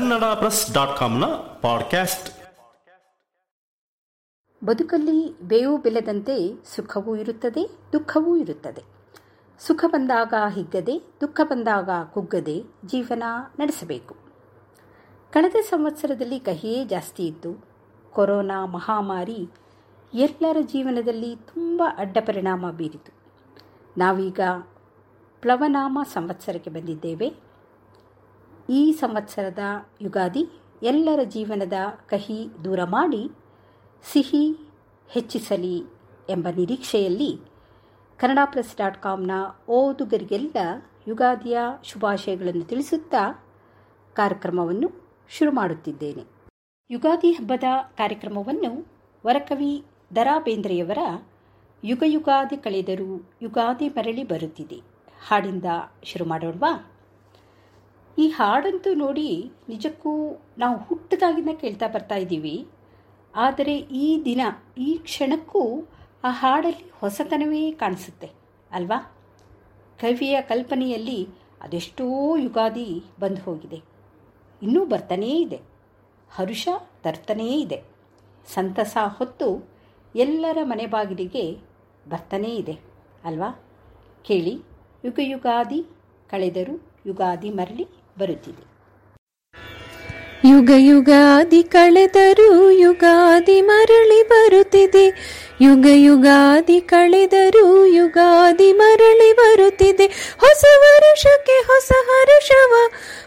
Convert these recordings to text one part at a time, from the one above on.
Kannada press dot ಕಾಮ್ನ podcast. ಬದುಕಲ್ಲಿ ಬೇವು ಬೆಲ್ಲದಂತೆ ಸುಖವೂ ಇರುತ್ತದೆ, ದುಃಖವೂ ಇರುತ್ತದೆ. ಸುಖ ಬಂದಾಗ ಹಿಗ್ಗದೆ, ದುಃಖ ಬಂದಾಗ ಕುಗ್ಗದೆ ಜೀವನ ನಡೆಸಬೇಕು. ಕಳೆದ ಸಂವತ್ಸರದಲ್ಲಿ ಕಹಿಯೇ ಜಾಸ್ತಿ ಇತ್ತು ಕೊರೋನಾ ಮಹಾಮಾರಿ ಎಲ್ಲರ ಜೀವನದಲ್ಲಿ ತುಂಬ ಅಡ್ಡ ಪರಿಣಾಮ ಬೀರಿತು. ನಾವೀಗ ಪ್ಲವನಾಮ ಸಂವತ್ಸರಕ್ಕೆ ಬಂದಿದ್ದೇವೆ. ಈ ಸಂವತ್ಸರದ ಯುಗಾದಿ ಎಲ್ಲರ ಜೀವನದ ಕಹಿ ದೂರ ಮಾಡಿ ಸಿಹಿ ಹೆಚ್ಚಿಸಲಿ ಎಂಬ ನಿರೀಕ್ಷೆಯಲ್ಲಿ ಕನ್ನಡ ಪ್ರೆಸ್ ಡಾಟ್ ಕಾಮ್ನ ಓದುಗರಿಗೆಲ್ಲ ಯುಗಾದಿಯ ಶುಭಾಶಯಗಳನ್ನು ತಿಳಿಸುತ್ತಾ ಕಾರ್ಯಕ್ರಮವನ್ನು ಶುರು ಮಾಡುತ್ತಿದ್ದೇನೆ. ಯುಗಾದಿ ಹಬ್ಬದ ಕಾರ್ಯಕ್ರಮವನ್ನು ವರಕವಿ ದರಾ ಬೇಂದ್ರೆಯವರ ಯುಗ ಯುಗಾದಿ ಕಳೆದರೂ ಯುಗಾದಿ ಮರಳಿ ಬರುತ್ತಿದೆ. ಹಾಡಿಂದ ಶುರು ಮಾಡೋಣವಾ? ಈ ಹಾಡಂತೂ ನೋಡಿ ನಿಜಕ್ಕೂ ನಾವು ಹುಟ್ಟದಾಗಿಂದ ಕೇಳ್ತಾ ಬರ್ತಾ ಇದ್ದೀವಿ. ಆದರೆ ಈ ದಿನ, ಈ ಕ್ಷಣಕ್ಕೂ ಆ ಹಾಡಲ್ಲಿ ಹೊಸತನವೇ ಕಾಣಿಸುತ್ತೆ, ಅಲ್ವಾ? ಕವಿಯ ಕಲ್ಪನೆಯಲ್ಲಿ ಅದೆಷ್ಟೋ ಯುಗಾದಿ ಬಂದು ಹೋಗಿದೆ. ಇನ್ನೂ ಬರ್ತಾನೇ ಇದೆ. ಹರುಷ ತರ್ತಾನೇ ಇದೆ. ಸಂತಸ ಹೊತ್ತು ಎಲ್ಲರ ಮನೆ ಬಾಗಿಲಿಗೆ ಬರ್ತಾನೇ ಇದೆ, ಅಲ್ವಾ? ಕೇಳಿ ಯುಗ ಯುಗಾದಿ ಕಳೆದರು ಯುಗಾದಿ ಮರಳಿ ಬರುತ್ತಿದೆ. ಯುಗ ಯುಗಾದಿ ಕಳೆದರು ಯುಗಾದಿ ಮರಳಿ ಬರುತ್ತಿದೆ. ಯುಗ ಯುಗಾದಿ ಕಳೆದರು ಯುಗಾದಿ ಮರಳಿ ಬರುತ್ತಿದೆ. ಹೊಸ ವರುಷಕ್ಕೆ ಹೊಸ ಹರುಷವ,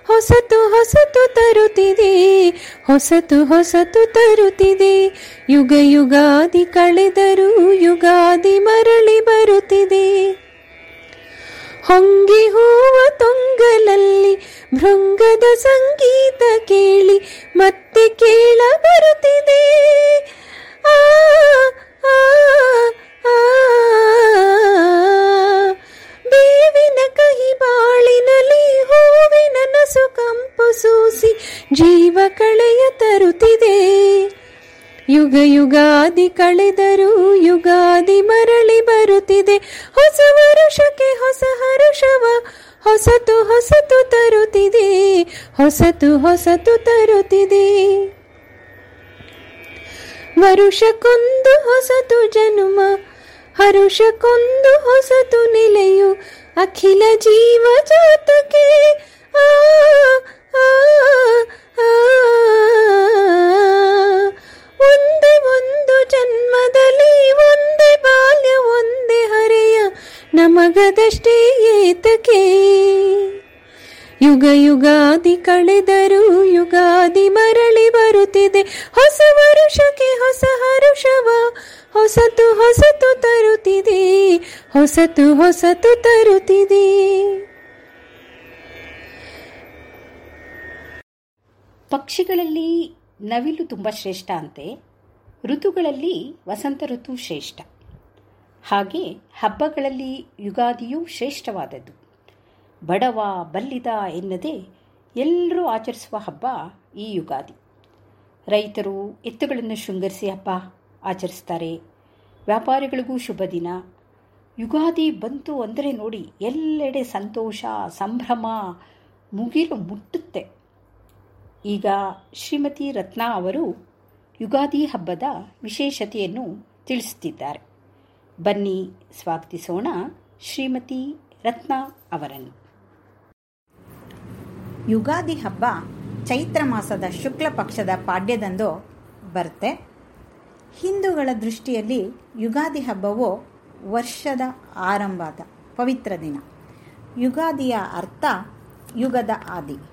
ಹೊಸತು ಹೊಸತು ತರುತ್ತಿದೆ. ಹೊಸತು ಹೊಸತು ತರುತ್ತಿದೆ. ಯುಗ ಯುಗಾದಿ ಕಳೆದರು ಯುಗಾದಿ ಮರಳಿ ಬರುತ್ತಿದೆ. ಹೊಂಗಿ ಹೂವ ತೊಂಗಲಲ್ಲಿ ಭೃಂಗದ ಸಂಗೀತ ಕೇಳಿ ಮತ್ತೆ ಕೇಳ ಬರುತ್ತಿದೆ. ಆ ಬೇವಿನ ಕಹಿ ಬಾಳಿನಲ್ಲಿ ಹೂವಿನ ನಸು ಕಂಪು ಸೂಸಿ ಜೀವ ಕಳೆಯ ತರುತ್ತಿದೆ. ಯುಗ ಯುಗಾದಿ ಕಳೆದರೂ ಯುಗಾದಿ ಮರಳಿ ಬರುತ್ತಿದೆ. ಹೊಸ ವರುಷಕ್ಕೆ ಹೊಸ ಹರುಷವ, ಹೊಸತು ಹೊಸತು ತರುತ್ತಿದೆ. ಹೊಸತು ಹೊಸತು ತರುತ್ತಿದೆ. ವರುಷಕ್ಕೊಂದು ಹೊಸತು ಜನುಮ, ಹರುಷಕ್ಕೊಂದು ಹೊಸತು ನೆಲೆಯು, ಅಖಿಲ ಜೀವ ಜಾತಕೆ ಆ. ಒಂದೇ ಒಂದು ಜನ್ಮದಲ್ಲಿ ಒಂದೇ ಬಾಲ್ಯ, ಒಂದೇ ಹರೆಯ ನಮಗದಷ್ಟೇ ಏತಕೆ ಯುಗ ಯುಗಾದಿ ಕಳೆದರೂ ಯುಗಾದಿ ಮರಳಿ ಬರುತ್ತಿದೆ. ಹೊಸ ವರುಷಕ್ಕೆ ಹೊಸ ಹರುಷವ, ಹೊಸತು ಹೊಸತು ತರುತ್ತಿದೆ. ಹೊಸತು ಹೊಸತು ತರುತ್ತಿದೆ. ಪಕ್ಷಿಗಳಲ್ಲಿ ನವಿಲು ತುಂಬ ಶ್ರೇಷ್ಠ ಅಂತೆ. ಋತುಗಳಲ್ಲಿ ವಸಂತ ಋತು ಶ್ರೇಷ್ಠ. ಹಾಗೆ ಹಬ್ಬಗಳಲ್ಲಿ ಯುಗಾದಿಯೂ ಶ್ರೇಷ್ಠವಾದದ್ದು. ಬಡವ ಬಲ್ಲಿದ ಎನ್ನದೆ ಎಲ್ಲರೂ ಆಚರಿಸುವ ಹಬ್ಬ ಈ ಯುಗಾದಿ. ರೈತರು ಎತ್ತುಗಳನ್ನು ಶೃಂಗರಿಸಿ ಹಬ್ಬ ಆಚರಿಸ್ತಾರೆ. ವ್ಯಾಪಾರಿಗಳಿಗೂ ಶುಭ ದಿನ. ಯುಗಾದಿ ಬಂತು ಅಂದರೆ ನೋಡಿ ಎಲ್ಲೆಡೆ ಸಂತೋಷ, ಸಂಭ್ರಮ ಮುಗಿಲು ಮುಟ್ಟುತ್ತೆ. ಈಗ ಶ್ರೀಮತಿ ರತ್ನಾ ಅವರು ಯುಗಾದಿ ಹಬ್ಬದ ವಿಶೇಷತೆಯನ್ನು ತಿಳಿಸುತ್ತಿದ್ದಾರೆ. ಬನ್ನಿ ಸ್ವಾಗತಿಸೋಣ ಶ್ರೀಮತಿ ರತ್ನಾ ಅವರನ್ನು. ಯುಗಾದಿ ಹಬ್ಬ ಚೈತ್ರ ಮಾಸದ ಶುಕ್ಲ ಪಕ್ಷದ ಪಾಡ್ಯದಂದು ಬರುತ್ತೆ. ಹಿಂದೂಗಳ ದೃಷ್ಟಿಯಲ್ಲಿ ಯುಗಾದಿ ಹಬ್ಬವು ವರ್ಷದ ಆರಂಭದ ಪವಿತ್ರ ದಿನ. ಯುಗಾದಿಯ ಅರ್ಥ ಯುಗದ ಆದಿ.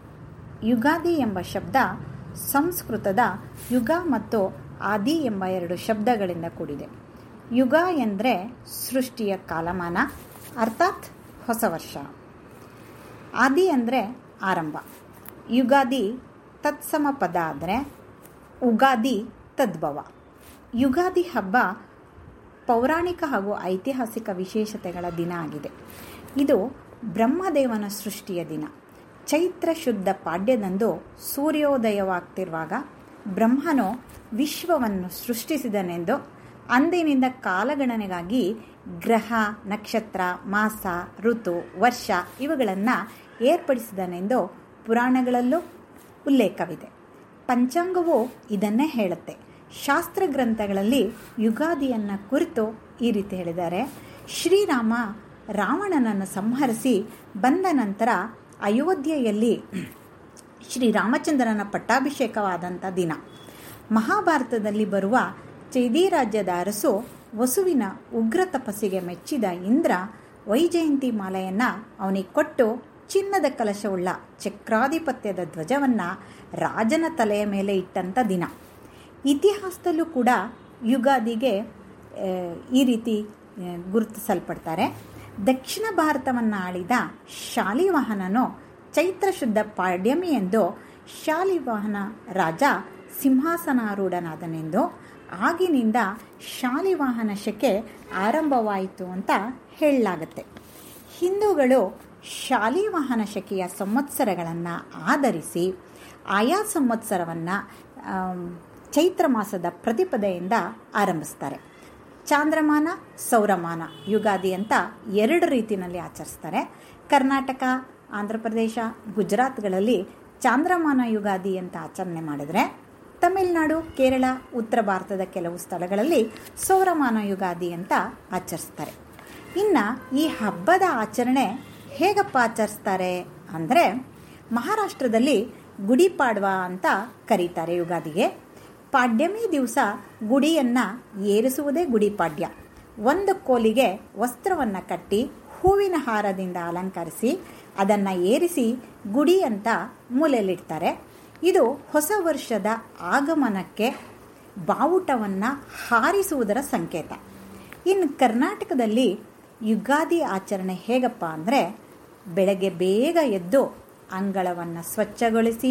ಯುಗಾದಿ ಎಂಬ ಶಬ್ದ ಸಂಸ್ಕೃತದ ಯುಗ ಮತ್ತು ಆದಿ ಎಂಬ ಎರಡು ಶಬ್ದಗಳಿಂದ ಕೂಡಿದೆ. ಯುಗ ಎಂದರೆ ಸೃಷ್ಟಿಯ ಕಾಲಮಾನ, ಅರ್ಥಾತ್ ಹೊಸ ವರ್ಷ. ಆದಿ ಅಂದರೆ ಆರಂಭ. ಯುಗಾದಿ ತತ್ಸಮ ಪದ ಆದರೆ ಉಗಾದಿ ತದ್ಭವ. ಯುಗಾದಿ ಹಬ್ಬ ಪೌರಾಣಿಕ ಹಾಗೂ ಐತಿಹಾಸಿಕ ವಿಶೇಷತೆಗಳ ದಿನ ಆಗಿದೆ. ಇದು ಬ್ರಹ್ಮದೇವನ ಸೃಷ್ಟಿಯ ದಿನ. ಚೈತ್ರ ಶುದ್ಧ ಪಾಡ್ಯದಂದು ಸೂರ್ಯೋದಯವಾಗ್ತಿರುವಾಗ ಬ್ರಹ್ಮನು ವಿಶ್ವವನ್ನು ಸೃಷ್ಟಿಸಿದನೆಂದು ಅಂದಿನಿಂದ ಕಾಲಗಣನೆಗಾಗಿ ಗ್ರಹ, ನಕ್ಷತ್ರ, ಮಾಸ, ಋತು, ವರ್ಷ ಇವುಗಳನ್ನು ಏರ್ಪಡಿಸಿದನೆಂದು ಪುರಾಣಗಳಲ್ಲೂ ಉಲ್ಲೇಖವಿದೆ. ಪಂಚಾಂಗವು ಇದನ್ನೇ ಹೇಳುತ್ತೆ. ಶಾಸ್ತ್ರ ಗ್ರಂಥಗಳಲ್ಲಿ ಯುಗಾದಿಯನ್ನು ಕುರಿತು ಈ ರೀತಿ ಹೇಳಿದ್ದಾರೆ. ಶ್ರೀರಾಮ ರಾವಣನನ್ನು ಸಂಹರಿಸಿ ಬಂದ ನಂತರ ಅಯೋಧ್ಯೆಯಲ್ಲಿ ಶ್ರೀರಾಮಚಂದ್ರನ ಪಟ್ಟಾಭಿಷೇಕವಾದಂಥ ದಿನ. ಮಹಾಭಾರತದಲ್ಲಿ ಬರುವ ಚೈದಿ ರಾಜ್ಯದ ಅರಸು ವಸುವಿನ ಉಗ್ರ ತಪಸ್ಸಿಗೆ ಮೆಚ್ಚಿದ ಇಂದ್ರ ವೈಜಯಂತಿ ಮಾಲೆಯನ್ನು ಅವನಿಗೆ ಕೊಟ್ಟು ಚಿನ್ನದ ಕಲಶವುಳ್ಳ ಚಕ್ರಾಧಿಪತ್ಯದ ಧ್ವಜವನ್ನು ರಾಜನ ತಲೆಯ ಮೇಲೆ ಇಟ್ಟಂಥ ದಿನ. ಇತಿಹಾಸದಲ್ಲೂ ಕೂಡ ಯುಗಾದಿಗೆ ಈ ರೀತಿ ಗುರುತಿಸಲ್ಪಡ್ತಾರೆ. ದಕ್ಷಿಣ ಭಾರತವನ್ನು ಆಳಿದ ಶಾಲಿವಾಹನನು ಚೈತ್ರ ಶುದ್ಧ ಪಾಡ್ಯಮಿ ಎಂದು ಶಾಲಿವಾಹನ ರಾಜ ಸಿಂಹಾಸನಾರೂಢನಾದನೆಂದು ಆಗಿನಿಂದ ಶಾಲಿವಾಹನ ಶಕೆ ಆರಂಭವಾಯಿತು ಅಂತ ಹೇಳಲಾಗತ್ತೆ. ಹಿಂದೂಗಳು ಶಾಲಿವಾಹನ ಶಕೆಯ ಸಂವತ್ಸರಗಳನ್ನು ಆಧರಿಸಿ ಆಯಾ ಸಂವತ್ಸರವನ್ನು ಚೈತ್ರ ಮಾಸದ ಪ್ರತಿಪದೆಯಿಂದ ಆರಂಭಿಸ್ತಾರೆ. ಚಾಂದ್ರಮಾನ, ಸೌರಮಾನ. ಯುಗಾದಿ ಅಂತ ಎರಡು ರೀತಿಯಲ್ಲಿ ಆಚರಿಸ್ತಾರೆ. ಕರ್ನಾಟಕ ಆಂಧ್ರ ಪ್ರದೇಶ ಗುಜರಾತ್ಗಳಲ್ಲಿ ಚಾಂದ್ರಮಾನ ಯುಗಾದಿ ಅಂತ ಆಚರಣೆ ಮಾಡಿದರೆ, ತಮಿಳುನಾಡು, ಕೇರಳ, ಉತ್ತರ ಭಾರತದ ಕೆಲವು ಸ್ಥಳಗಳಲ್ಲಿ ಸೌರಮಾನ ಯುಗಾದಿ ಅಂತ ಆಚರಿಸ್ತಾರೆ. ಇನ್ನು ಈ ಹಬ್ಬದ ಆಚರಣೆ ಹೇಗಪ್ಪ ಆಚರಿಸ್ತಾರೆ ಅಂದರೆ, ಮಹಾರಾಷ್ಟ್ರದಲ್ಲಿ ಗುಡಿಪಾಡ್ವಾ ಅಂತ ಕರೀತಾರೆ ಯುಗಾದಿಗೆ. ಪಾಡ್ಯಮಿ ದಿವಸ ಗುಡಿಯನ್ನು ಏರಿಸುವುದೇ ಗುಡಿ ಪಾಡ್ಯ. ಒಂದು ಕೋಲಿಗೆ ವಸ್ತ್ರವನ್ನು ಕಟ್ಟಿ ಹೂವಿನ ಹಾರದಿಂದ ಅಲಂಕರಿಸಿ ಅದನ್ನು ಏರಿಸಿ ಗುಡಿ ಅಂತ ಮೂಲೆಯಲ್ಲಿಡ್ತಾರೆ. ಇದು ಹೊಸ ವರ್ಷದ ಆಗಮನಕ್ಕೆ ಬಾವುಟವನ್ನು ಹಾರಿಸುವುದರ ಸಂಕೇತ. ಇನ್ನು ಕರ್ನಾಟಕದಲ್ಲಿ ಯುಗಾದಿ ಆಚರಣೆ ಹೇಗಪ್ಪ ಅಂದರೆ ಬೆಳಗ್ಗೆ ಬೇಗ ಎದ್ದು ಅಂಗಳವನ್ನು ಸ್ವಚ್ಛಗೊಳಿಸಿ,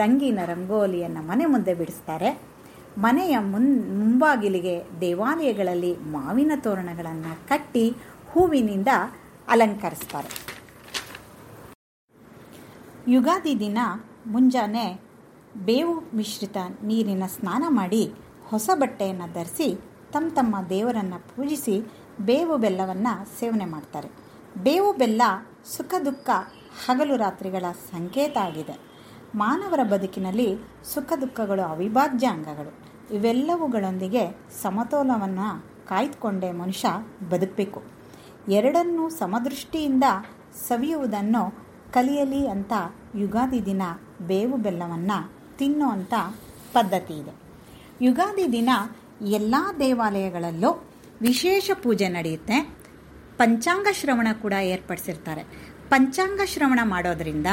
ರಂಗಿನ ರಂಗೋಲಿಯನ್ನು ಮನೆ ಮುಂದೆ ಬಿಡಿಸ್ತಾರೆ. ಮನೆಯ ಮುನ್, ಮುಂಬಾಗಿಲಿಗೆ ದೇವಾಲಯಗಳಲ್ಲಿ ಮಾವಿನ ತೋರಣಗಳನ್ನು ಕಟ್ಟಿ ಹೂವಿನಿಂದ ಅಲಂಕರಿಸ್ತಾರೆ. ಯುಗಾದಿ ದಿನ ಮುಂಜಾನೆ ಬೇವು ಮಿಶ್ರಿತ ನೀರಿನ ಸ್ನಾನ ಮಾಡಿ ಹೊಸ ಬಟ್ಟೆಯನ್ನು ಧರಿಸಿ ತಮ್ಮ ತಮ್ಮ ದೇವರನ್ನು ಪೂಜಿಸಿ ಬೇವು ಬೆಲ್ಲವನ್ನು ಸೇವನೆ ಮಾಡ್ತಾರೆ. ಬೇವು ಬೆಲ್ಲ ಸುಖ ದುಃಖ ಹಗಲು ರಾತ್ರಿಗಳ ಸಂಕೇತ ಆಗಿದೆ. ಮಾನವರ ಬದುಕಿನಲ್ಲಿ ಸುಖ ದುಃಖಗಳು ಅವಿಭಾಜ್ಯ ಅಂಗಗಳು. ಇವೆಲ್ಲವುಗಳೊಂದಿಗೆ ಸಮತೋಲವನ್ನು ಕಾಯ್ದುಕೊಂಡೇ ಮನುಷ್ಯ ಬದುಕಬೇಕು. ಎರಡನ್ನೂ ಸಮದೃಷ್ಟಿಯಿಂದ ಸವಿಯುವುದನ್ನು ಕಲಿಯಲಿ ಅಂತ ಯುಗಾದಿ ದಿನ ಬೇವು ಬೆಲ್ಲವನ್ನು ತಿನ್ನುವಂಥ ಪದ್ಧತಿ ಇದೆ. ಯುಗಾದಿ ದಿನ ಎಲ್ಲ ದೇವಾಲಯಗಳಲ್ಲೂ ವಿಶೇಷ ಪೂಜೆ ನಡೆಯುತ್ತೆ. ಪಂಚಾಂಗ ಶ್ರವಣ ಕೂಡ ಏರ್ಪಡಿಸಿರ್ತಾರೆ. ಪಂಚಾಂಗ ಶ್ರವಣ ಮಾಡೋದರಿಂದ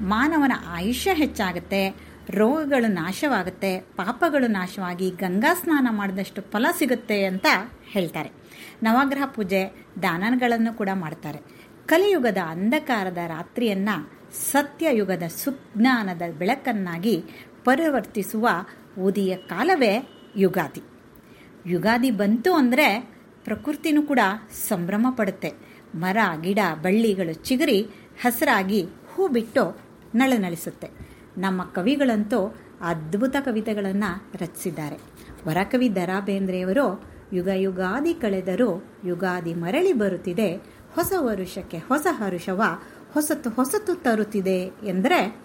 ಮಾನವನ ಆಯುಷ್ಯ ಹೆಚ್ಚಾಗುತ್ತೆ. ರೋಗಗಳು ನಾಶವಾಗುತ್ತೆ, ಪಾಪಗಳು ನಾಶವಾಗಿ ಗಂಗಾ ಸ್ನಾನ ಮಾಡಿದಷ್ಟು ಫಲ ಸಿಗುತ್ತೆ ಅಂತ ಹೇಳ್ತಾರೆ. ನವಗ್ರಹ ಪೂಜೆ ದಾನಗಳನ್ನು ಕೂಡ ಮಾಡ್ತಾರೆ. ಕಲಿಯುಗದ ಅಂಧಕಾರದ ರಾತ್ರಿಯನ್ನು ಸತ್ಯಯುಗದ ಸುಜ್ಞಾನದ ಬೆಳಕನ್ನಾಗಿ ಪರಿವರ್ತಿಸುವ ಉದಿಯ ಕಾಲವೇ ಯುಗಾದಿ. ಯುಗಾದಿ ಬಂತು ಅಂದರೆ ಪ್ರಕೃತಿನೂ ಕೂಡ ಸಂಭ್ರಮ ಪಡುತ್ತೆ. ಮರ, ಗಿಡ, ಬಳ್ಳಿಗಳು ಚಿಗುರಿ, ಹಸಿರಾಗಿ ಹೂ ಬಿಟ್ಟು ನಳನಳಿಸುತ್ತೆ. ನಮ್ಮ ಕವಿಗಳಂತೂ ಅದ್ಭುತ ಕವಿತೆಗಳನ್ನು ರಚಿಸಿದ್ದಾರೆ. ವರಕವಿ ದರಾ ಬೇಂದ್ರೆಯವರು ಯುಗ ಯುಗಾದಿ ಕಳೆದರೂ ಯುಗಾದಿ ಮರಳಿ ಬರುತ್ತಿದೆ. ಹೊಸ ವರುಷಕ್ಕೆ ಹೊಸ ಹರುಷವ, ಹೊಸತು ಹೊಸತು ತರುತ್ತಿದೆ ಎಂದರೆ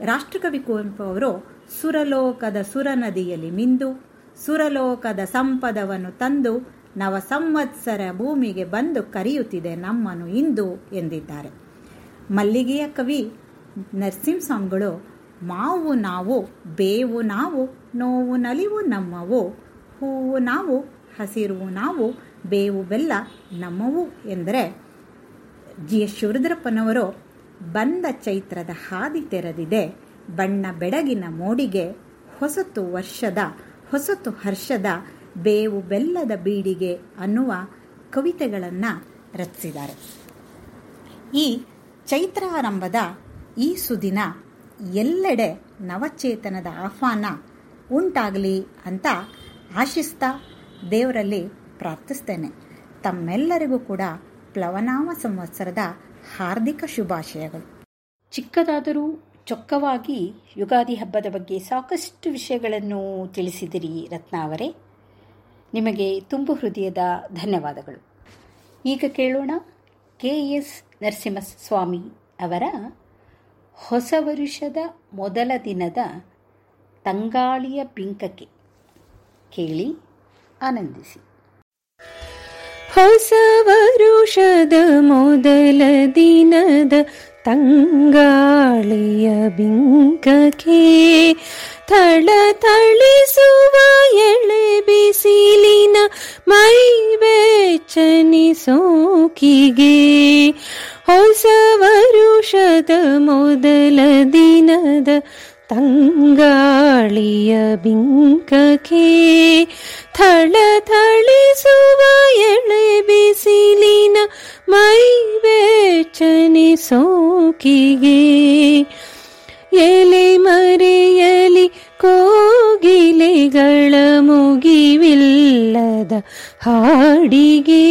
ರಾಷ್ಟ್ರಕವಿ ಕುವೆಂಪು ಅವರು ಸುರಲೋಕದ ಸುರ ನದಿಯಲ್ಲಿ ಮಿಂದು, ಸುರಲೋಕದ ಸಂಪದವನ್ನು ತಂದು ನವ ಸಂವತ್ಸರ ಭೂಮಿಗೆ ಬಂದು ಕರೆಯುತ್ತಿದೆ ನಮ್ಮನ್ನು ಇಂದು ಎಂದಿದ್ದಾರೆ. ಮಲ್ಲಿಗೆಯ ಕವಿ ನರಸಿಂಹಸ್ವಾಮಿಗಳು ಮಾವು ನಾವು, ಬೇವು ನಾವು, ನೋವು ನಲಿವು ನಮ್ಮವು, ಹೂವು ನಾವು, ಹಸಿರು ನಾವು, ಬೇವು ಬೆಲ್ಲ ನಮ್ಮವು ಎಂದರೆ ಜಿ ಎಸ್ ಶಿವರುದ್ರಪ್ಪನವರು, ಬಂದ ಚೈತ್ರದ ಹಾದಿ ತೆರೆದಿದೆ, ಬಣ್ಣ ಬೆಡಗಿನ ಮೋಡಿಗೆ, ಹೊಸತು ವರ್ಷದ, ಹೊಸತು ಹರ್ಷದ, ಬೇವು ಬೆಲ್ಲದ ಬೀಡಿಗೆ ಅನ್ನುವ ಕವಿತೆಗಳನ್ನು ರಚಿಸಿದ್ದಾರೆ. ಈ ಚೈತ್ರಾರಂಭದ ಈ ಸುದಿನ ಎಲ್ಲೆಡೆ ನವಚೇತನದ ಆಹ್ವಾನ ಉಂಟಾಗಲಿ ಅಂತ ಆಶಿಸ್ತಾ ದೇವರಲ್ಲಿ ಪ್ರಾರ್ಥಿಸ್ತೇನೆ. ತಮ್ಮೆಲ್ಲರಿಗೂ ಕೂಡ ಪ್ಲವನಾಮ ಸಂವತ್ಸರದ ಹಾರ್ದಿಕ ಶುಭಾಶಯಗಳು. ಚಿಕ್ಕದಾದರೂ ಚೊಕ್ಕವಾಗಿ ಯುಗಾದಿ ಹಬ್ಬದ ಬಗ್ಗೆ ಸಾಕಷ್ಟು ವಿಷಯಗಳನ್ನು ತಿಳಿಸಿದಿರಿ ರತ್ನ ಅವರೇ. ನಿಮಗೆ ತುಂಬು ಹೃದಯದ ಧನ್ಯವಾದಗಳು. ಈಗ ಕೇಳೋಣ ಕೆ ಎಸ್ ನರಸಿಂಹಸ್ವಾಮಿ ಅವರ ಹೊಸ ವರುಷದ ಮೊದಲ ದಿನದ ತಂಗಾಳಿಯ ಪಿಂಕಕ್ಕೆ ಕೇಳಿ ಆನಂದಿಸಿ. ಹೊಸ ವರುಷದ ಮೊದಲ ದಿನದ ತಂಗಾಳಿಯ ಬಿಂಕಕ್ಕೆ ಥಳ ತಳಿಸುವ ಎಳೆ ಬಿಸಿಲಿನ ಮೈ ಬೆಚ್ಚನಿ ಸೋಕಿಗೆ ಹೊಸ ವರುಷದ ಮೊದಲ ದಿನದ ತಂಗಾಳಿಯ ಬಿಂಕಕ್ಕೆ ಥಳ ಥಳಿಸುವ ಎಳೆ ಬಿಸಿಲಿನ ಮೈ ಬೆಚ್ಚನಿ ಸೋಕಿಗೆ. ಎಲೆ ಮರೆಯಲಿ ಕೋಗಿಲೆಗಳ ಮುಗಿವಿಲ್ಲದ ಹಾಡಿಗೆ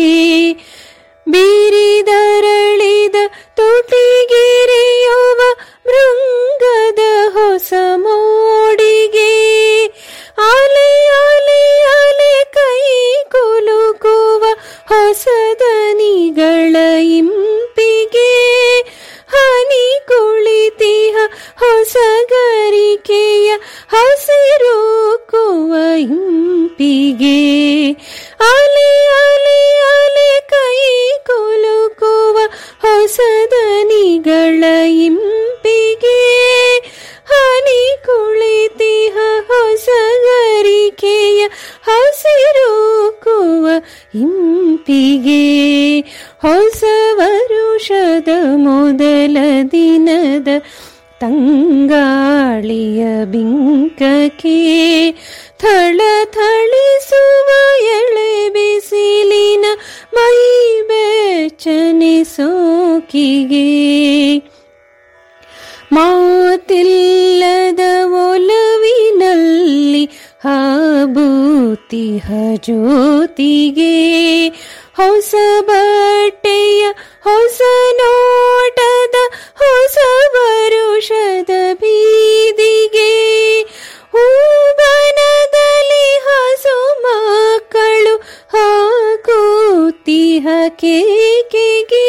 ಹಸಿರುಕುವ ಇಂಪಿಗೆ ಹೊಸ ವರುಷದ ಮೊದಲ ದಿನದ ತಂಗಾಳಿಯ ಬಿಂಕಕ್ಕೆ ಥಳ ಥಳಿಸುವ ಎಳೆ ಬಿಸಿಲಿನ ಮೈ ಬೆಚ್ಚನೆ ಸೋಕಿಗೆ. ಮಾತಿಲ್ಲದ ಒಲವಿನಲ್ಲಿ ಹಾಬೂತಿಹ ಜ್ಯೋತಿಗೆ ಹೊಸ ಬಟ್ಟೆಯ ಹೊಸ ನೋಟದ ಹೊಸ ವರುಷದ ಬೀದಿಗೆ ಹೂಬನದಲ್ಲಿ ಹಸು ಮಕ್ಕಳು ಹಾಕುತ್ತಿಹ ಕೇಕೆಗೆ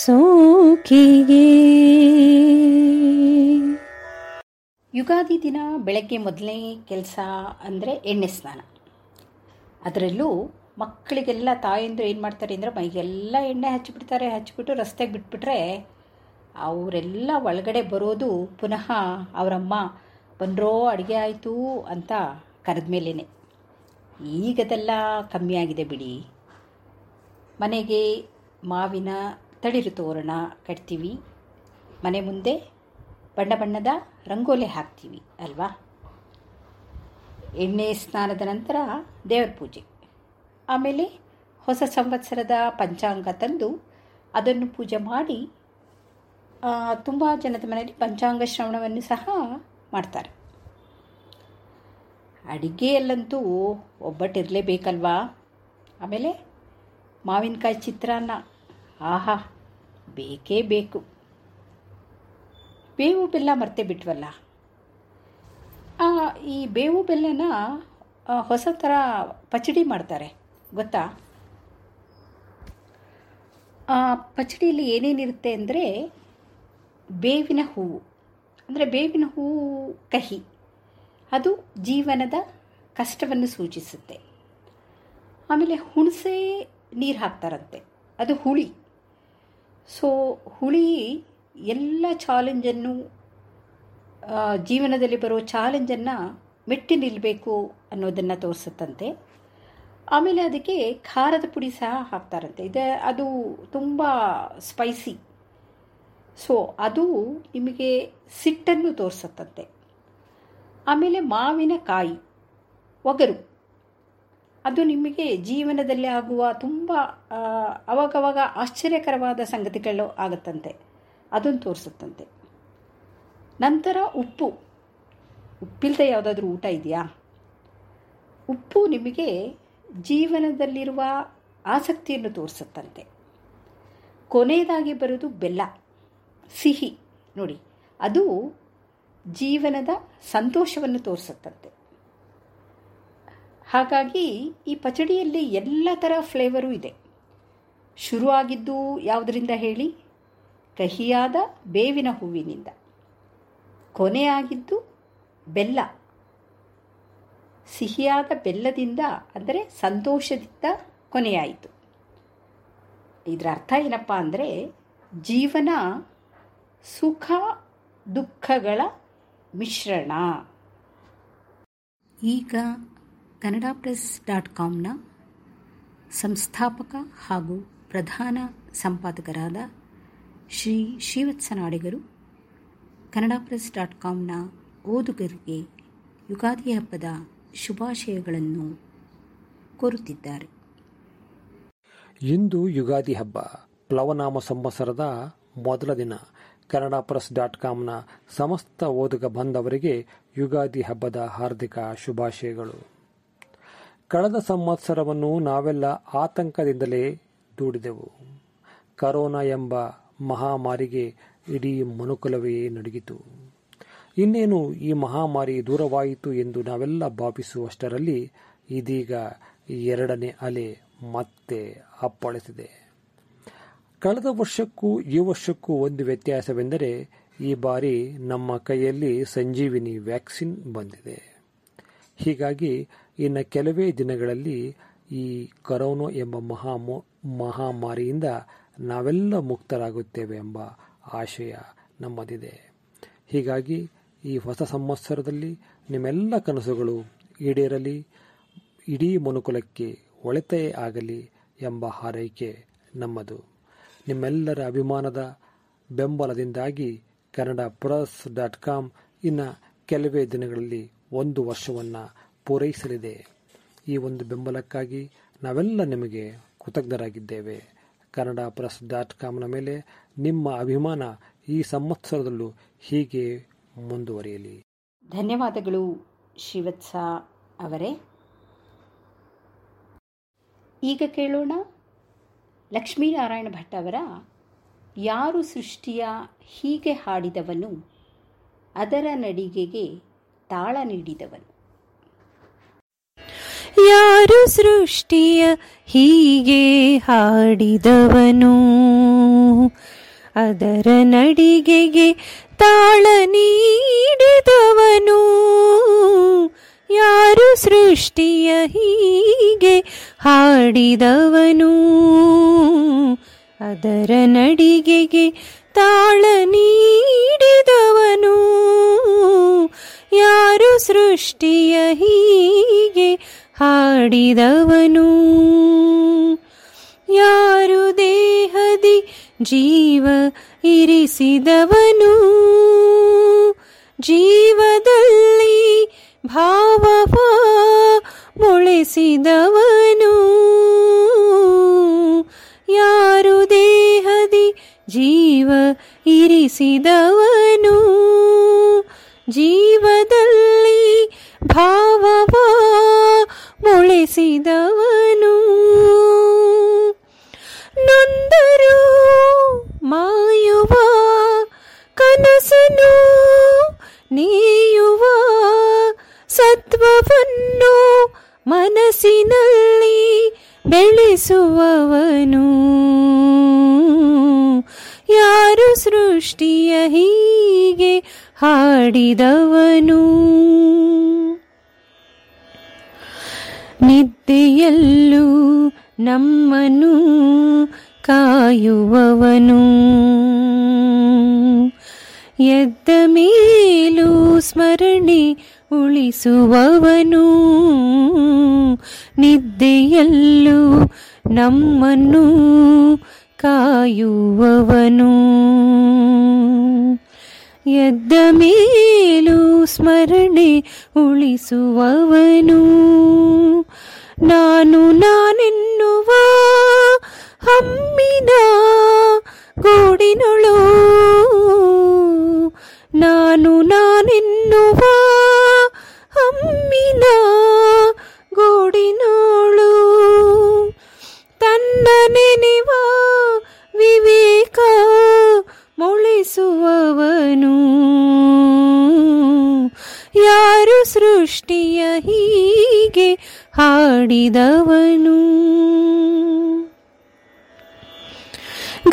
ಸೋಕಿಗೆ. ಯುಗಾದಿ ದಿನ ಬೆಳಗ್ಗೆ ಮೊದಲನೇ ಕೆಲಸ ಅಂದರೆ ಎಣ್ಣೆ ಸ್ನಾನ. ಅದರಲ್ಲೂ ಮಕ್ಕಳಿಗೆಲ್ಲ ತಾಯಂದಿರು ಏನು ಮಾಡ್ತಾರೆ ಅಂದರೆ ಮೈಗೆಲ್ಲ ಎಣ್ಣೆ ಹಚ್ಚಿಬಿಡ್ತಾರೆ, ಹಚ್ಚಿಬಿಟ್ಟು ರಸ್ತೆಗೆ ಬಿಟ್ಬಿಟ್ರೆ ಅವರೆಲ್ಲ ಒಳಗಡೆ ಬರೋದು ಪುನಃ ಅವರಮ್ಮ, ಬಂದ್ರೋ, ಅಡುಗೆ ಆಯಿತು ಅಂತ ಕರೆದ ಮೇಲೇ ಈಗದೆಲ್ಲ ಕಮ್ಮಿ ಆಗಿದೆ ಬಿಡಿ. ಮನೆಗೆ ಮಾವಿನ ತಳಿರು ತೋರಣ ಕಟ್ತೀವಿ. ಮನೆ ಮುಂದೆ ಬಣ್ಣ ಬಣ್ಣದ ರಂಗೋಲಿ ಹಾಕ್ತೀವಿ ಅಲ್ವಾ? ಎಣ್ಣೆ ಸ್ನಾನದ ನಂತರ ದೇವರ ಪೂಜೆ. ಆಮೇಲೆ ಹೊಸ ಸಂವತ್ಸರದ ಪಂಚಾಂಗ ತಂದು ಅದನ್ನು ಪೂಜೆ ಮಾಡಿ ತುಂಬ ಜನದ ಮನೆಯಲ್ಲಿ ಪಂಚಾಂಗ ಶ್ರವಣವನ್ನು ಸಹ ಮಾಡ್ತಾರೆ. ಅಡಿಗೆಯಲ್ಲಂತೂ ಒಬ್ಬಟ್ಟಿರಲೇಬೇಕಲ್ವಾ? ಆಮೇಲೆ ಮಾವಿನಕಾಯಿ ಚಿತ್ರಾನ್ನ ಆಹಾ, ಬೇಕೇ ಬೇಕು. ಬೇವು ಬೆಲ್ಲ ಮರ್ತೆ ಬಿಟ್ವಲ್ಲ? ಈ ಬೇವು ಬೆಲ್ಲನ ಹೊಸ ಥರ ಪಚಡಿ ಮಾಡ್ತಾರೆ, ಗೊತ್ತಾ? ಆ, ಪಚಡಿಯಲ್ಲಿ ಏನೇನಿರುತ್ತೆ ಅಂದರೆ ಬೇವಿನ ಹೂವು, ಅಂದರೆ ಬೇವಿನ ಹೂವು ಕಹಿ, ಅದು ಜೀವನದ ಕಷ್ಟವನ್ನು ಸೂಚಿಸುತ್ತೆ. ಆಮೇಲೆ ಹುಣಸೆ ನೀರು ಹಾಕ್ತಾರಂತೆ, ಅದು ಹುಳಿ. ಸೊ ಹುಳಿ ಎಲ್ಲ ಚಾಲೆಂಜನ್ನು ಜೀವನದಲ್ಲಿ ಬರೋ ಚಾಲೆಂಜನ್ನು ಮೆಟ್ಟಿ ನಿಲ್ಲಬೇಕು ಅನ್ನೋದನ್ನು ತೋರಿಸುತ್ತಂತೆ. ಆಮೇಲೆ ಅದಕ್ಕೆ ಖಾರದ ಪುಡಿ ಸಹ ಹಾಕ್ತಾರಂತೆ. ಇದು, ಅದು ತುಂಬ ಸ್ಪೈಸಿ ಸೊ ಅದು ನಿಮಗೆ ಸಿಟ್ಟನ್ನು ತೋರಿಸುತ್ತಂತೆ. ಆಮೇಲೆ ಮಾವಿನಕಾಯಿ ಒಗರು. ಅದು ನಿಮಗೆ ಜೀವನದಲ್ಲಿ ಆಗುವ ತುಂಬ ಅವಾಗವಾಗ ಆಶ್ಚರ್ಯಕರವಾದ ಸಂಗತಿಗಳು ಆಗುತ್ತಂತೆ. ಅದನ್ನು ತೋರಿಸುತ್ತಂತೆ. ನಂತರ ಉಪ್ಪು. ಉಪ್ಪಿಲ್ಲದೆ ಯಾವುದಾದ್ರೂ ಊಟ ಇದೆಯಾ? ಉಪ್ಪು ನಿಮಗೆ ಜೀವನದಲ್ಲಿರುವ ಆಸಕ್ತಿಯನ್ನು ತೋರಿಸುತ್ತಂತೆ. ಕೊನೆಯದಾಗಿ ಬರೋದು ಬೆಲ್ಲ. ಸಿಹಿ. ನೋಡಿ, ಅದು ಜೀವನದ ಸಂತೋಷವನ್ನು ತೋರಿಸುತ್ತಂತೆ. ಹಾಗಾಗಿ ಈ ಪಚಡಿಯಲ್ಲಿ ಎಲ್ಲ ಥರ ಫ್ಲೇವರು ಇದೆ. ಶುರುವಾಗಿದ್ದು ಯಾವುದರಿಂದ ಹೇಳಿ? ಕಹಿಯಾದ ಬೇವಿನ ಹೂವಿನಿಂದ. ಕೊನೆಯಾಗಿದ್ದು ಬೆಲ್ಲ. ಸಿಹಿಯಾದ ಬೆಲ್ಲದಿಂದ ಅಂದರೆ ಸಂತೋಷದಿಂದ ಕೊನೆಯಾಯಿತು. ಇದರ ಅರ್ಥ ಏನಪ್ಪ ಅಂದರೆ ಜೀವನ ಸುಖ ದುಃಖಗಳ ಮಿಶ್ರಣ. ಈಗ ಕನ್ನಡ ಪ್ರೆಸ್ ಡಾಟ್ ಕಾಮ್ನ ಸಂಸ್ಥಾಪಕ ಹಾಗೂ ಪ್ರಧಾನ ಸಂಪಾದಕರಾದ ಶ್ರೀ ಶ್ರೀವತ್ಸನಾಡಿಗರು ಕನ್ನಡ ಪ್ರೆಸ್ ಡಾಟ್ ಕಾಮ್ನ ಓದುಗರಿಗೆ ಯುಗಾದಿ ಹಬ್ಬದ ಶುಭಾಶಯಗಳನ್ನು ಕೋರುತ್ತಿದ್ದಾರೆ. ಇಂದು ಯುಗಾದಿ ಹಬ್ಬ ಪ್ಲವನಾಮ ಸಂವತ್ಸರದ ಮೊದಲ ದಿನ. ಕನ್ನಡ ಪ್ರೆಸ್ ಡಾಟ್ ಕಾಮ್ನ ಸಮಸ್ತ ಓದುಗ ಬಂದವರಿಗೆ ಯುಗಾದಿ ಹಬ್ಬದ ಹಾರ್ದಿಕ ಶುಭಾಶಯಗಳು. ಕಳೆದ ಸಂವತ್ಸರವನ್ನು ನಾವೆಲ್ಲ ಆತಂಕದಿಂದಲೇ ದೂಡಿದೆವು. ಕರೋನಾ ಎಂಬ ಮಹಾಮಾರಿಗೆ ಇಡೀ ಮನುಕುಲವೇ ನಡುಗಿತು. ಇನ್ನೇನು ಈ ಮಹಾಮಾರಿ ದೂರವಾಯಿತು ಎಂದು ನಾವೆಲ್ಲ ಭಾವಿಸುವಷ್ಟರಲ್ಲಿ ಇದೀಗ ಎರಡನೇ ಅಲೆ ಮತ್ತೆ ಅಪ್ಪಳಿಸಿದೆ. ಕಳೆದ ವರ್ಷಕ್ಕೂ ಈ ವರ್ಷಕ್ಕೂ ಒಂದು ವ್ಯತ್ಯಾಸವೆಂದರೆ ಈ ಬಾರಿ ನಮ್ಮ ಕೈಯಲ್ಲಿ ಸಂಜೀವಿನಿ ವ್ಯಾಕ್ಸಿನ್ ಬಂದಿದೆ. ಹೀಗಾಗಿ ಇನ್ನು ಕೆಲವೇ ದಿನಗಳಲ್ಲಿ ಈ ಕರೋನೋ ಎಂಬ ಮಹಾ ಮಹಾಮಾರಿಯಿಂದ ನಾವೆಲ್ಲ ಮುಕ್ತರಾಗುತ್ತೇವೆ ಎಂಬ ಆಶಯ ನಮ್ಮದಿದೆ. ಹೀಗಾಗಿ ಈ ಹೊಸ ಸಂವತ್ಸರದಲ್ಲಿ ನಿಮ್ಮೆಲ್ಲ ಕನಸುಗಳು ಈಡೇರಲಿ, ಇಡೀ ಮನುಕುಲಕ್ಕೆ ಒಳಿತೇ ಆಗಲಿ ಎಂಬ ಹಾರೈಕೆ ನಮ್ಮದು. ನಿಮ್ಮೆಲ್ಲರ ಅಭಿಮಾನದ ಬೆಂಬಲದಿಂದಾಗಿ ಕನ್ನಡ ಪ್ರಸ್ ಡಾಟ್ ಕಾಮ್ ಇನ್ನು ಕೆಲವೇ ದಿನಗಳಲ್ಲಿ ಒಂದು ವರ್ಷವನ್ನು ಪೂರೈಸಲಿದೆ. ಈ ಒಂದು ಬೆಂಬಲಕ್ಕಾಗಿ ನಾವೆಲ್ಲ ನಿಮಗೆ ಕೃತಜ್ಞರಾಗಿದ್ದೇವೆ. ಕನ್ನಡ ಪ್ರೆಸ್ ಡಾಟ್ ಕಾಮ್ನ ಮೇಲೆ ನಿಮ್ಮ ಅಭಿಮಾನ ಈ ಸಂವತ್ಸರದಲ್ಲೂ ಹೀಗೆ ಮುಂದುವರಿಯಲಿ. ಧನ್ಯವಾದಗಳು ಶಿವತ್ಸ ಅವರೇ. ಈಗ ಕೇಳೋಣ ಲಕ್ಷ್ಮೀನಾರಾಯಣ ಭಟ್ ಅವರ ಯಾರು ಸೃಷ್ಟಿಯ ಹೀಗೆ ಹಾಡಿದವನು ಅದರ ನಡಿಗೆಗೆ ತಾಳ ನೀಡಿದವನು. ಯಾರು ಸೃಷ್ಟಿಯ ಹೀಗೆ ಹಾಡಿದವನು? ಅದರ ನಡಿಗೆಗೆ ತಾಳ ನೀಡಿದವನು. ಯಾರು ಸೃಷ್ಟಿಯ ಹೀಗೆ ಹಾಡಿದವನು? ಅದರ ನಡಿಗೆಗೆ ತಾಳ ನೀಡಿದವನು. ಯಾರು ಸೃಷ್ಟಿಯ ಹೀಗೆ ಹಾಡಿದವನು? ಯಾರು ದೇಹದಿ ಜೀವ ಇರಿಸಿದವನು? ಜೀವದಲ್ಲಿ ಭಾವವ ಮುಳಿಸಿದವನು? ಯಾರು ದೇಹದಿ ಜೀವ ಇರಿಸಿದವನು? ಜೀವದಲ್ಲಿ ಭಾವವ ಮೊಳೆಸಿದವನು. ನೊಂದರು ಮಾಯುವ ಕನಸನು ನೀಯುವ ಸತ್ವವನ್ನು ಮನಸ್ಸಿನಲ್ಲಿ ಬೆಳೆಸುವವನು. ಯಾರು ಸೃಷ್ಟಿಯ ಹೀಗೆ ಹಾಡಿದವನು. ನಿದ್ದೆಯಲ್ಲೂ ನಮ್ಮನು ಕಾಯುವವನು. ಎದ್ದ ಮೇಲೂ ಸ್ಮರಣೆ ಉಳಿಸುವವನು. ನಿದ್ದೆಯಲ್ಲೂ ನಮ್ಮನ್ನು ಕಾಯುವವನು. ಎದ್ದ ಮೇಲೂ ಸ್ಮರಣೆ ಉಳಿಸುವವನು. ನಾನು ನಾನೆನ್ನುವ ಹಮ್ಮಿನ ಗೂಡಿನೊಳು. ನಾನು ನಾನೆನ್ನುವ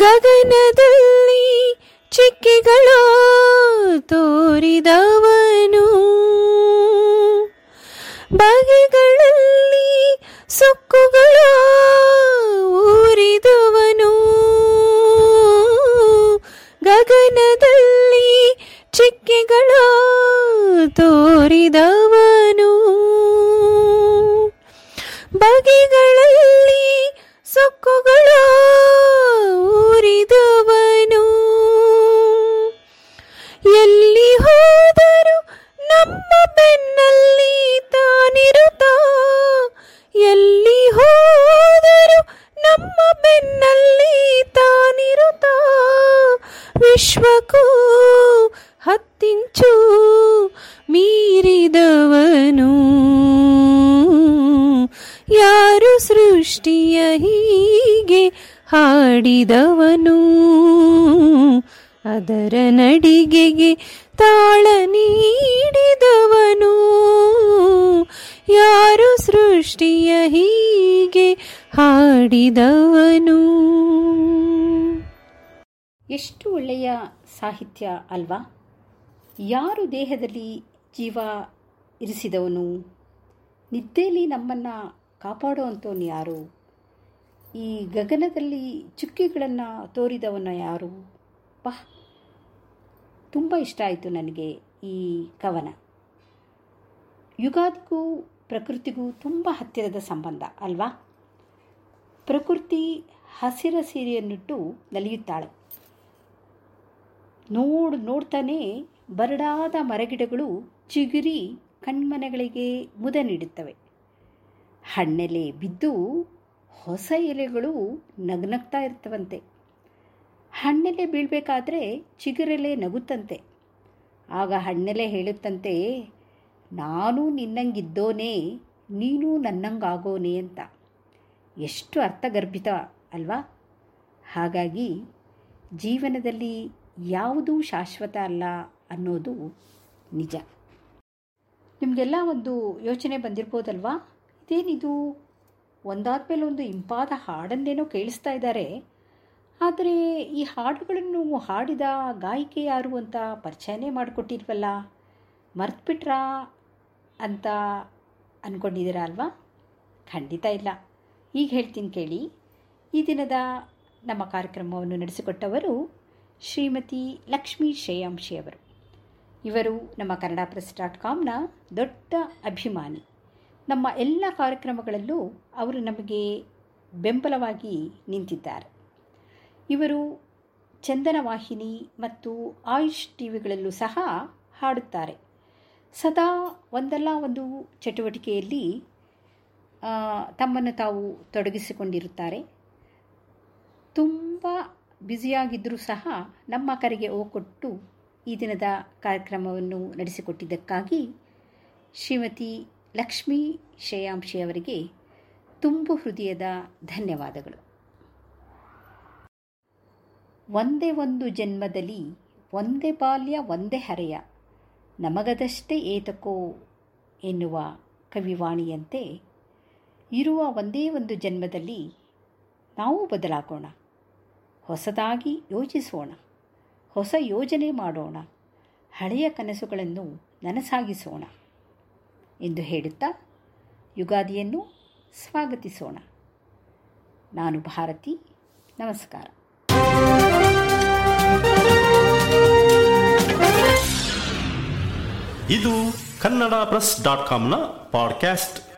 ಗಗನದಲ್ಲಿ ಚಿಕ್ಕೆಗಳು ತೋರಿದವನು. ಬಗೆಗಳಲ್ಲಿ ಸೊಕ್ಕುಗಳ ಊರಿದವನು. ಗಗನದಲ್ಲಿ ಚಿಕ್ಕೆಗಳ ತೋರಿದವನು. ಬಗೆಗಳಲ್ಲಿ ಸೊಕ್ಕುಗಳ ಊರಿದವನು ಎಲ್ಲಿ ಹೋದರು ನಮ್ಮ ಬೆನ್ನಲ್ಲಿ ತಾನಿರುತ್ತ. ಎಲ್ಲಿ ಹೋದರು ನಮ್ಮ ಬೆನ್ನಲ್ಲಿ ತಾನಿರುತ್ತ. ವಿಶ್ವಕ್ಕೂ ಹತ್ತಿಂಚು ಮೀರಿದವನು. ಯಾರು ಸೃಷ್ಟಿಯ ಹೀಗೆ ಹಾಡಿದವನು. ಅದರ ನಡಿಗೆಗೆ ತಾಳ ನೀಡಿದವನು. ಯಾರು ಸೃಷ್ಟಿಯ ಹೀಗೆ ಹಾಡಿದವನು. ಎಷ್ಟು ಒಳ್ಳೆಯ ಸಾಹಿತ್ಯ ಅಲ್ವಾ? ಯಾರು ದೇಹದಲ್ಲಿ ಜೀವ ಇರಿಸಿದವನು? ನಿದ್ದೆಯಲ್ಲಿ ನಮ್ಮನ್ನು ಕಾಪಾಡುವಂಥವನು ಯಾರು? ಈ ಗಗನದಲ್ಲಿ ಚುಕ್ಕಿಗಳನ್ನು ತೋರಿದವನ ಯಾರು? ಪಾ, ತುಂಬ ಇಷ್ಟ ಆಯಿತು ನನಗೆ ಈ ಕವನ. ಯುಗಾದಿಗೂ ಪ್ರಕೃತಿಗೂ ತುಂಬ ಹತ್ತಿರದ ಸಂಬಂಧ, ಅಲ್ವಾ? ಪ್ರಕೃತಿ ಹಸಿರ ಸೀರೆಯನ್ನಿಟ್ಟು ನಲಿಯುತ್ತಾಳೆ. ನೋಡು, ನೋಡ್ತಾನೆ ಬರಡಾದ ಮರಗಿಡಗಳು ಚಿಗುರಿ ಕಣ್ಮನೆಗಳಿಗೆ ಮುದ ನೀಡುತ್ತವೆ. ಹಣ್ಣೆಲೆ ಬಿದ್ದು ಹೊಸ ಎಲೆಗಳು ನಗ್ನಗ್ತಾ ಇರ್ತವಂತೆ. ಹಣ್ಣೆಲೆ ಬೀಳಬೇಕಾದ್ರೆ ಚಿಗುರೆಲೆ ನಗುತ್ತಂತೆ. ಆಗ ಹಣ್ಣೆಲೆ ಹೇಳುತ್ತಂತೆ, ನಾನು ನಿನ್ನಂಗಿದ್ದೋನೇ, ನೀನು ನನ್ನಂಗಾಗೋನೆ ಅಂತ. ಎಷ್ಟು ಅರ್ಥಗರ್ಭಿತ ಅಲ್ವಾ? ಹಾಗಾಗಿ ಜೀವನದಲ್ಲಿ ಯಾವುದೂ ಶಾಶ್ವತ ಅಲ್ಲ ಅನ್ನೋದು ನಿಜ. ನಿಮಗೆಲ್ಲ ಒಂದು ಯೋಚನೆ ಬಂದಿರ್ಬೋದಲ್ವಾ? ಇದೇನಿದು? ಒಂದಾದ್ಮೇಲೆ ಒಂದು ಇಂಪಾದ ಹಾಡನ್ನೇನೋ ಕೇಳಿಸ್ತಾ ಇದ್ದಾರೆ. ಆದರೆ ಈ ಹಾಡುಗಳನ್ನು ಹಾಡಿದ ಗಾಯಕಿ ಯಾರು ಅಂತ ಪರಿಚಯನೇ ಮಾಡಿಕೊಟ್ಟಿರ್ವಲ್ಲ ಮರ್ತ್ಬಿಟ್ರಾ ಅಂತ ಅಂದ್ಕೊಂಡಿದ್ದೀರಾ ಅಲ್ವಾ? ಖಂಡಿತ ಇಲ್ಲ. ಈಗ ಹೇಳ್ತೀನಿ ಕೇಳಿ. ಈ ದಿನದ ನಮ್ಮ ಕಾರ್ಯಕ್ರಮವನ್ನು ನಡೆಸಿಕೊಟ್ಟವರು ಶ್ರೀಮತಿ ಲಕ್ಷ್ಮೀ ಶ್ರೇಯಾಂಶಿ ಅವರು. ಇವರು ನಮ್ಮ ಕನ್ನಡ ಪ್ರೆಸ್ ಡಾಟ್ ಕಾಮ್ನ ದೊಡ್ಡ ಅಭಿಮಾನಿ. ನಮ್ಮ ಎಲ್ಲ ಕಾರ್ಯಕ್ರಮಗಳಲ್ಲೂ ಅವರು ನಮಗೆ ಬೆಂಬಲವಾಗಿ ನಿಂತಿದ್ದಾರೆ. ಇವರು ಚಂದನ ವಾಹಿನಿ ಮತ್ತು ಆಯುಷ್ ಟಿವಿಗಳಲ್ಲೂ ಸಹ ಹಾಡುತ್ತಾರೆ. ಸದಾ ಒಂದಲ್ಲ ಒಂದು ಚಟುವಟಿಕೆಯಲ್ಲಿ ತಮ್ಮನ್ನು ತಾವು ತೊಡಗಿಸಿಕೊಂಡಿರುತ್ತಾರೆ. ತುಂಬ ಬ್ಯುಸಿಯಾಗಿದ್ದರೂ ಸಹ ನಮ್ಮ ಕರೆಗೆ ಓಕೊಟ್ಟು ಈ ದಿನದ ಕಾರ್ಯಕ್ರಮವನ್ನು ನಡೆಸಿಕೊಟ್ಟಿದ್ದಕ್ಕಾಗಿ ಶ್ರೀಮತಿ ಲಕ್ಷ್ಮೀ ಶ್ರೇಯಾಂಶಿ ಅವರಿಗೆ ತುಂಬು ಹೃದಯದ ಧನ್ಯವಾದಗಳು. ಒಂದೇ ಒಂದು ಜನ್ಮದಲ್ಲಿ ಒಂದೇ ಬಾಲ್ಯ, ಒಂದೇ ಹರೆಯ, ನಮಗದಷ್ಟೇ ಏತಕೋ ಎನ್ನುವ ಕವಿವಾಣಿಯಂತೆ ಇರುವ ಒಂದೇ ಒಂದು ಜನ್ಮದಲ್ಲಿ ನಾವು ಬದಲಾಗೋಣ. ಹೊಸದಾಗಿ ಯೋಚಿಸೋಣ. ಹೊಸ ಯೋಜನೆ ಮಾಡೋಣ. ಹಳೆಯ ಕನಸುಗಳನ್ನು ನನಸಾಗಿಸೋಣ. ಎಂದು ಹೇಳುತ್ತಾ ಯುಗಾದಿಯನ್ನು ಸ್ವಾಗತಿಸೋಣ. ನಾನು ಭಾರತಿ ನಮಸ್ಕಾರ. ಇದು ಕನ್ನಡ ಪ್ರೆಸ್ ಡಾಟ್ ಕಾಮ್ನ ಪಾಡ್ಕ್ಯಾಸ್ಟ್.